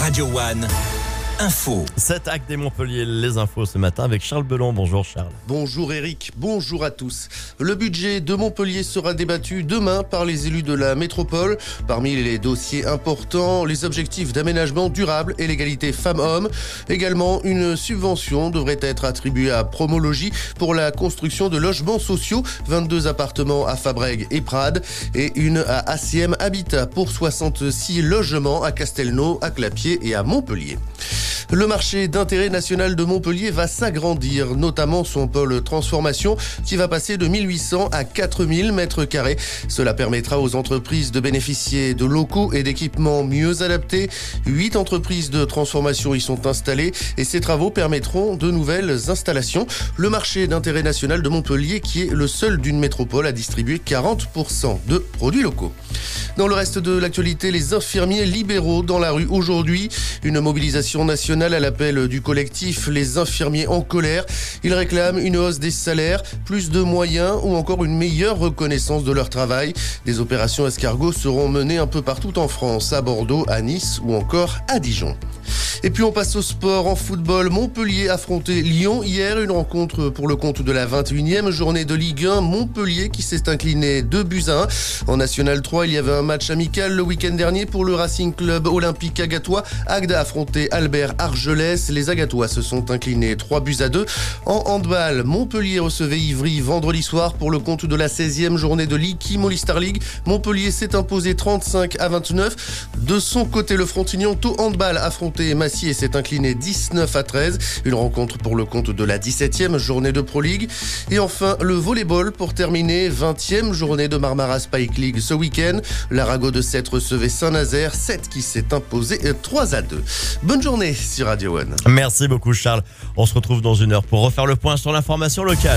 Radio One. Info. Cet acte des Montpellier, les infos ce matin avec Charles Belon. Bonjour Charles. Bonjour Eric, bonjour à tous. Le budget de Montpellier sera débattu demain par les élus de la métropole. Parmi les dossiers importants, les objectifs d'aménagement durable et l'égalité femmes-hommes. Également, une subvention devrait être attribuée à Promologie pour la construction de logements sociaux, 22 appartements à Fabrègue et Prades et une à ACM Habitat pour 66 logements à Castelnau, à Clapier et à Montpellier. Le marché d'intérêt national de Montpellier va s'agrandir, notamment son pôle transformation qui va passer de 1800 à 4000 mètres carrés. Cela permettra aux entreprises de bénéficier de locaux et d'équipements mieux adaptés. Huit entreprises de transformation y sont installées et ces travaux permettront de nouvelles installations. Le marché d'intérêt national de Montpellier qui est le seul d'une métropole à distribuer 40% de produits locaux. Dans le reste de l'actualité, les infirmiers libéraux dans la rue aujourd'hui. Une mobilisation nationale à l'appel du collectif Les infirmiers en colère. Ils réclament une hausse des salaires, plus de moyens ou encore une meilleure reconnaissance de leur travail. Des opérations escargots seront menées un peu partout en France, à Bordeaux, à Nice ou encore à Dijon. Et puis on passe au sport en football. Montpellier affrontait Lyon hier, une rencontre pour le compte de la 21e journée de Ligue 1. Montpellier qui s'est incliné 2 buts à 1. En National 3, il y avait un match amical le week-end dernier pour le Racing Club Olympique Agatois. Agda affrontait Albert Argelès. Les Agatois se sont inclinés 3 buts à 2. En handball, Montpellier recevait Ivry vendredi soir pour le compte de la 16e journée de Ligue Molly Star League. Montpellier s'est imposé 35 à 29. De son côté, le Frontignan Tau Handball affrontait et s'est incliné 19 à 13. Une rencontre pour le compte de la 17e journée de Pro League. Et enfin, le volleyball pour terminer 20e journée de Marmara Spike League ce week-end. L'Arago de 7 recevait Saint-Nazaire, 7 qui s'est imposé 3 à 2. Bonne journée sur Radio One. Merci beaucoup Charles. On se retrouve dans une heure pour refaire le point sur l'information locale.